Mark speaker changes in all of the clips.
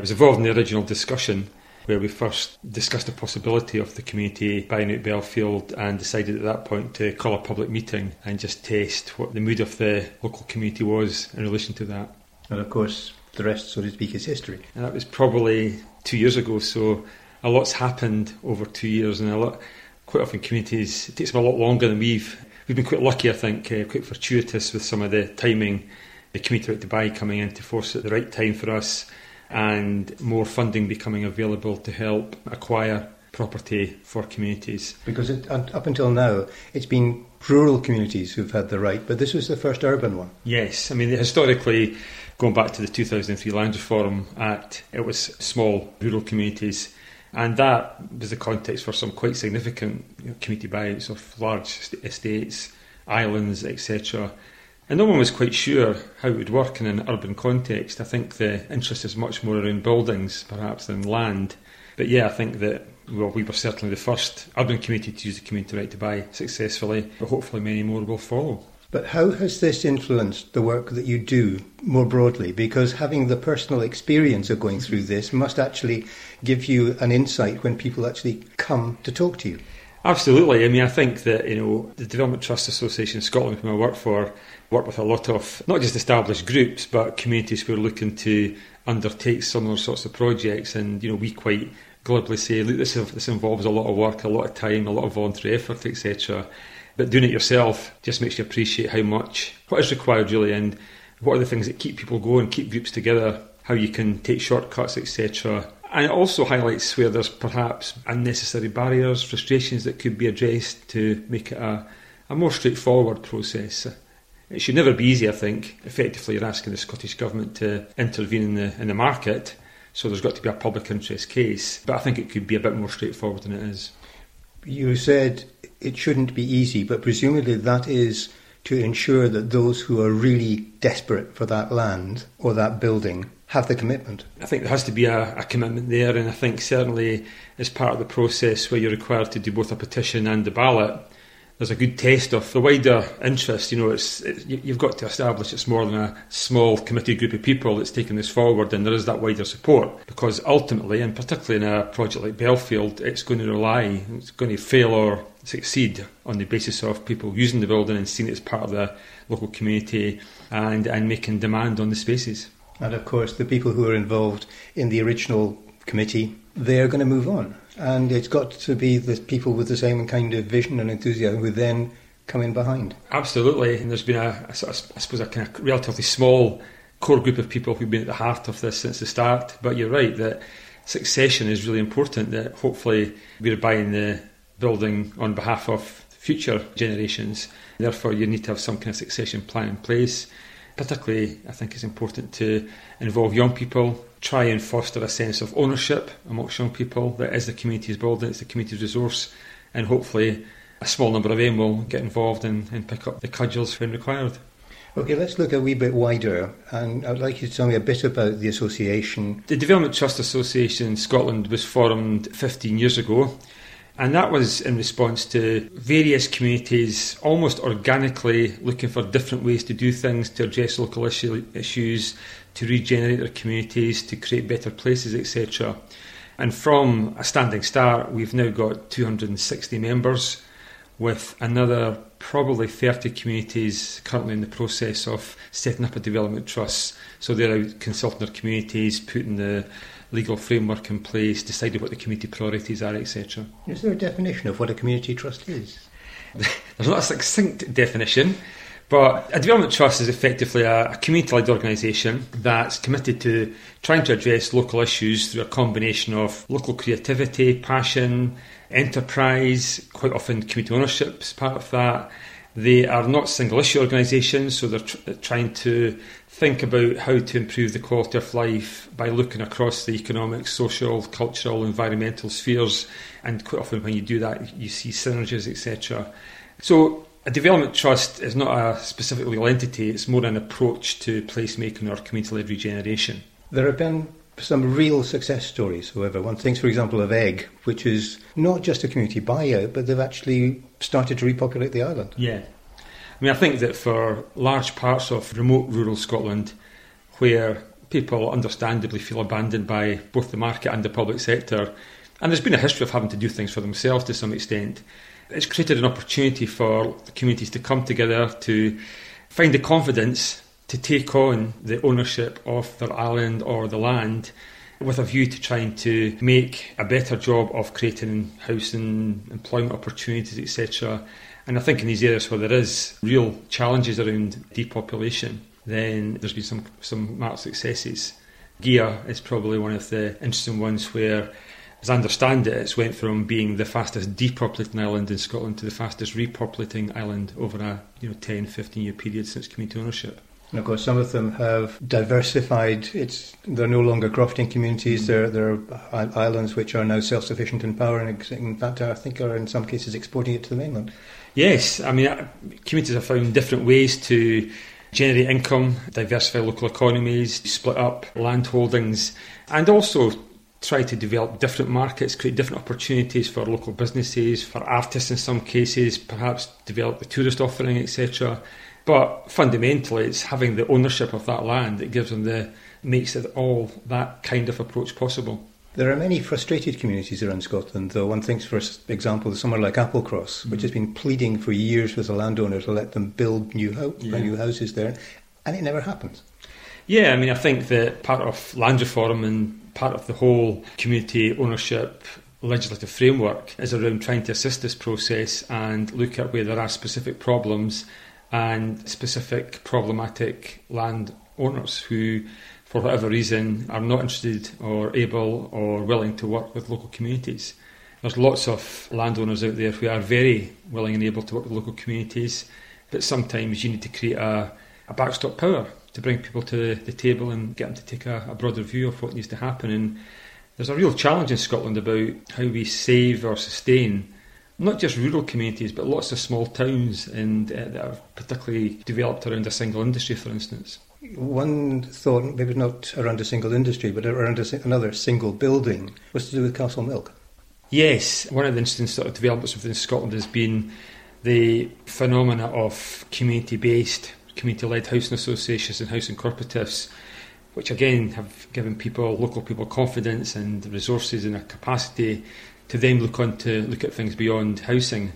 Speaker 1: I was involved in the original discussion where we first discussed the possibility of the community buying out Bellfield and decided at that point to call a public meeting and just test what the mood of the local community was in relation to that.
Speaker 2: And of course, the rest, so to speak, is history.
Speaker 1: And that was probably two years ago, so a lot's happened over two years, and a lot. Quite often, communities it takes them a lot longer than we've. We've been quite lucky, I think, uh, quite fortuitous with some of the timing. The community right to buy coming into force at the right time for us, and more funding becoming available to help acquire property for communities.
Speaker 2: Because it, up until now, it's been rural communities who've had the right, but this was the first urban one.
Speaker 1: Yes, I mean historically, going back to the 2003 Land Reform Act, it was small rural communities. And that was the context for some quite significant you know, community buyouts of large estates, islands, etc. And no one was quite sure how it would work in an urban context. I think the interest is much more around buildings, perhaps, than land. But yeah, I think that well, we were certainly the first urban community to use the community right to buy successfully, but hopefully many more will follow.
Speaker 2: But how has this influenced the work that you do more broadly? Because having the personal experience of going through this must actually give you an insight when people actually come to talk to you.
Speaker 1: Absolutely. I mean, I think that you know the Development Trust Association Scotland, whom I work for, work with a lot of not just established groups, but communities who are looking to undertake similar sorts of projects. And you know, we quite glibly say, look, this, this involves a lot of work, a lot of time, a lot of voluntary effort, etc. But doing it yourself just makes you appreciate how much, what is required really, and what are the things that keep people going, keep groups together, how you can take shortcuts, etc. And it also highlights where there's perhaps unnecessary barriers, frustrations that could be addressed to make it a, a more straightforward process. It should never be easy, I think. Effectively, you're asking the Scottish Government to intervene in the, in the market, so there's got to be a public interest case. But I think it could be a bit more straightforward than it is.
Speaker 2: You said it shouldn't be easy, but presumably that is to ensure that those who are really desperate for that land or that building have the commitment.
Speaker 1: I think there has to be a, a, commitment there, and I think certainly as part of the process where you're required to do both a petition and the ballot, there's a good test of the wider interest. You know, it's, it, you've got to establish it's more than a small committee group of people that's taking this forward, and there is that wider support. Because ultimately, and particularly in a project like Bellfield, it's going to rely, it's going to fail or succeed on the basis of people using the building and seeing it as part of the local community and, and making demand on the spaces.
Speaker 2: And of course, the people who are involved in the original committee, they're going to move on and it's got to be the people with the same kind of vision and enthusiasm who then come in behind.
Speaker 1: Absolutely, and there's been a, I suppose, a kind of relatively small core group of people who've been at the heart of this since the start. But you're right that succession is really important. That hopefully we're buying the building on behalf of future generations. Therefore, you need to have some kind of succession plan in place. Particularly, I think it's important to involve young people try and foster a sense of ownership amongst young people that is the community's building, it's the community's resource, and hopefully a small number of them will get involved and, and pick up the cudgels when required.
Speaker 2: Okay, let's look a wee bit wider, and I'd like you to tell me a bit about the association.
Speaker 1: The Development Trust Association in Scotland was formed 15 years ago, and that was in response to various communities almost organically looking for different ways to do things to address local issue, issues, to regenerate their communities, to create better places, etc. And from a standing start, we've now got 260 members, with another probably 30 communities currently in the process of setting up a development trust. So they're out consulting their communities, putting the legal framework in place, deciding what the community priorities are, etc.
Speaker 2: Is there a definition of what a community trust is?
Speaker 1: There's not a succinct definition. But a development trust is effectively a, a community led organisation that's committed to trying to address local issues through a combination of local creativity, passion, enterprise, quite often community ownership is part of that. They are not single issue organisations, so they're tr- trying to think about how to improve the quality of life by looking across the economic, social, cultural, environmental spheres. And quite often, when you do that, you see synergies, etc. So a development trust is not a specific legal entity, it's more an approach to placemaking or community led regeneration.
Speaker 2: There have been some real success stories, however. One thinks, for example, of Eigg, which is not just a community buyout, but they've actually started to repopulate the island.
Speaker 1: Yeah. I mean, I think that for large parts of remote rural Scotland, where people understandably feel abandoned by both the market and the public sector. And there's been a history of having to do things for themselves to some extent. It's created an opportunity for communities to come together to find the confidence to take on the ownership of their island or the land with a view to trying to make a better job of creating housing, employment opportunities, etc. And I think in these areas where there is real challenges around depopulation, then there's been some, some marked successes. Gigha is probably one of the interesting ones where, as I understand it, it's went from being the fastest depopulating island in Scotland to the fastest repopulating island over a you know 10, 15 year period since community ownership.
Speaker 2: And of course, some of them have diversified. It's they're no longer crofting communities. They're they're islands which are now self-sufficient in power, and in fact, I think are in some cases exporting it to the mainland.
Speaker 1: Yes, I mean communities have found different ways to generate income, diversify local economies, split up land holdings, and also try to develop different markets, create different opportunities for local businesses, for artists in some cases, perhaps develop the tourist offering, etc. But fundamentally, it's having the ownership of that land that gives them the makes it all that kind of approach possible.
Speaker 2: There are many frustrated communities around Scotland, though. One thinks, for example, somewhere like Applecross, mm. which has been pleading for years with the landowner to let them build new, ho- yeah. new houses there, and it never happens.
Speaker 1: Yeah, I mean, I think that part of land reform and part of the whole community ownership legislative framework is around trying to assist this process and look at where there are specific problems and specific problematic land owners who, for whatever reason, are not interested or able or willing to work with local communities. There's lots of landowners out there who are very willing and able to work with local communities, but sometimes you need to create a, a backstop power to bring people to the table and get them to take a, a broader view of what needs to happen. And there's a real challenge in Scotland about how we save or sustain not just rural communities, but lots of small towns and uh, that are particularly developed around a single industry, for instance.
Speaker 2: One thought, maybe not around a single industry, but around a, another single building, was to do with Castlemilk.
Speaker 1: Yes, one of the interesting sort of developments within Scotland has been the phenomena of community-based, community-led housing associations and housing cooperatives, which again have given people, local people, confidence and resources and a capacity to then look on to look at things beyond housing.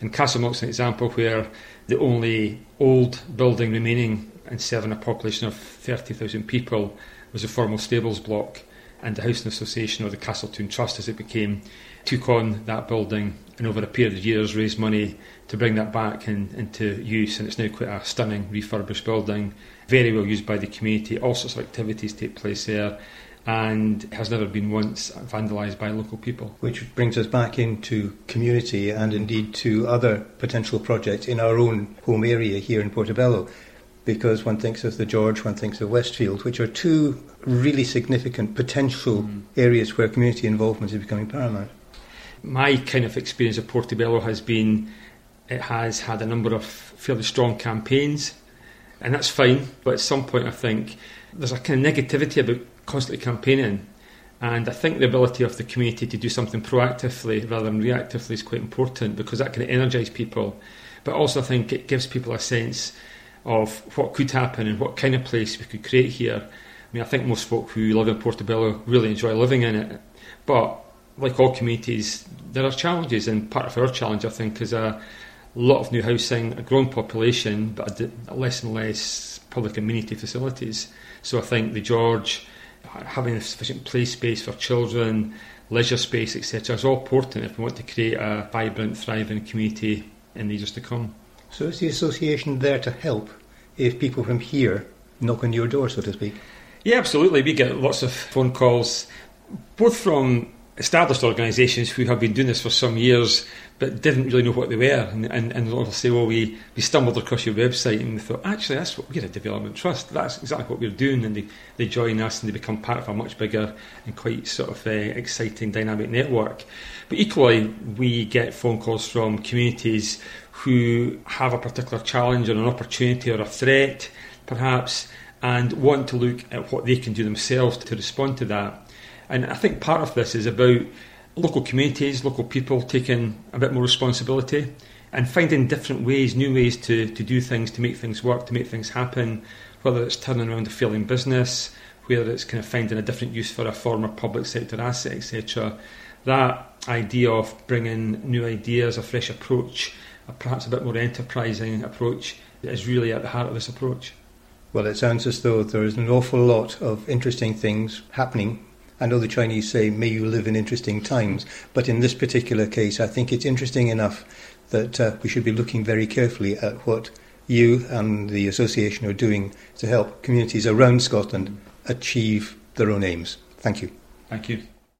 Speaker 1: And Castlemilk's an example where the only old building remaining and serving a population of 30,000 people was a formal stables block. And the Housing Association, or the Cassiltoun Trust as it became, took on that building and over a period of years raised money to bring that back in, into use. And it's now quite a stunning refurbished building, very well used by the community. All sorts of activities take place there and has never been once vandalised by local people.
Speaker 2: Which brings us back into community and indeed to other potential projects in our own home area here in Portobello. Because one thinks of the George, one thinks of Westfield, which are two really significant potential mm. areas where community involvement is becoming paramount.
Speaker 1: My kind of experience of Portobello has been it has had a number of fairly strong campaigns, and that's fine, but at some point I think there's a kind of negativity about constantly campaigning. And I think the ability of the community to do something proactively rather than reactively is quite important because that can energise people. But also, I think it gives people a sense of what could happen and what kind of place we could create here. I mean, I think most folk who live in Portobello really enjoy living in it. But like all communities, there are challenges, and part of our challenge, I think, is a lot of new housing, a growing population, but less and less public amenity facilities. So I think the George having a sufficient play space for children, leisure space, etc., is all important if we want to create a vibrant, thriving community in the years to come.
Speaker 2: So is the association there to help if people from here knock on your door, so to speak?
Speaker 1: Yeah, absolutely. We get lots of phone calls, both from established organisations who have been doing this for some years but didn't really know what they were. And, and, and say, well, we, we stumbled across your website and we thought, actually, that's what we're a development trust. That's exactly what we're doing. And they, they join us and they become part of a much bigger and quite sort of uh, exciting, dynamic network. But equally, we get phone calls from communities who have a particular challenge or an opportunity or a threat, perhaps, and want to look at what they can do themselves to respond to that. And I think part of this is about local communities, local people taking a bit more responsibility and finding different ways, new ways to, to do things, to make things work, to make things happen, whether it's turning around a failing business, whether it's kind of finding a different use for a former public sector asset, etc. That idea of bringing new ideas, a fresh approach, a perhaps a bit more enterprising approach, is really at the heart of this approach.
Speaker 2: Well, it sounds as though there is an awful lot of interesting things happening. I know the Chinese say, may you live in interesting times, but in this particular case, I think it's interesting enough that uh, we should be looking very carefully at what you and the association are doing to help communities around Scotland achieve their own aims. Thank you.
Speaker 1: Thank you.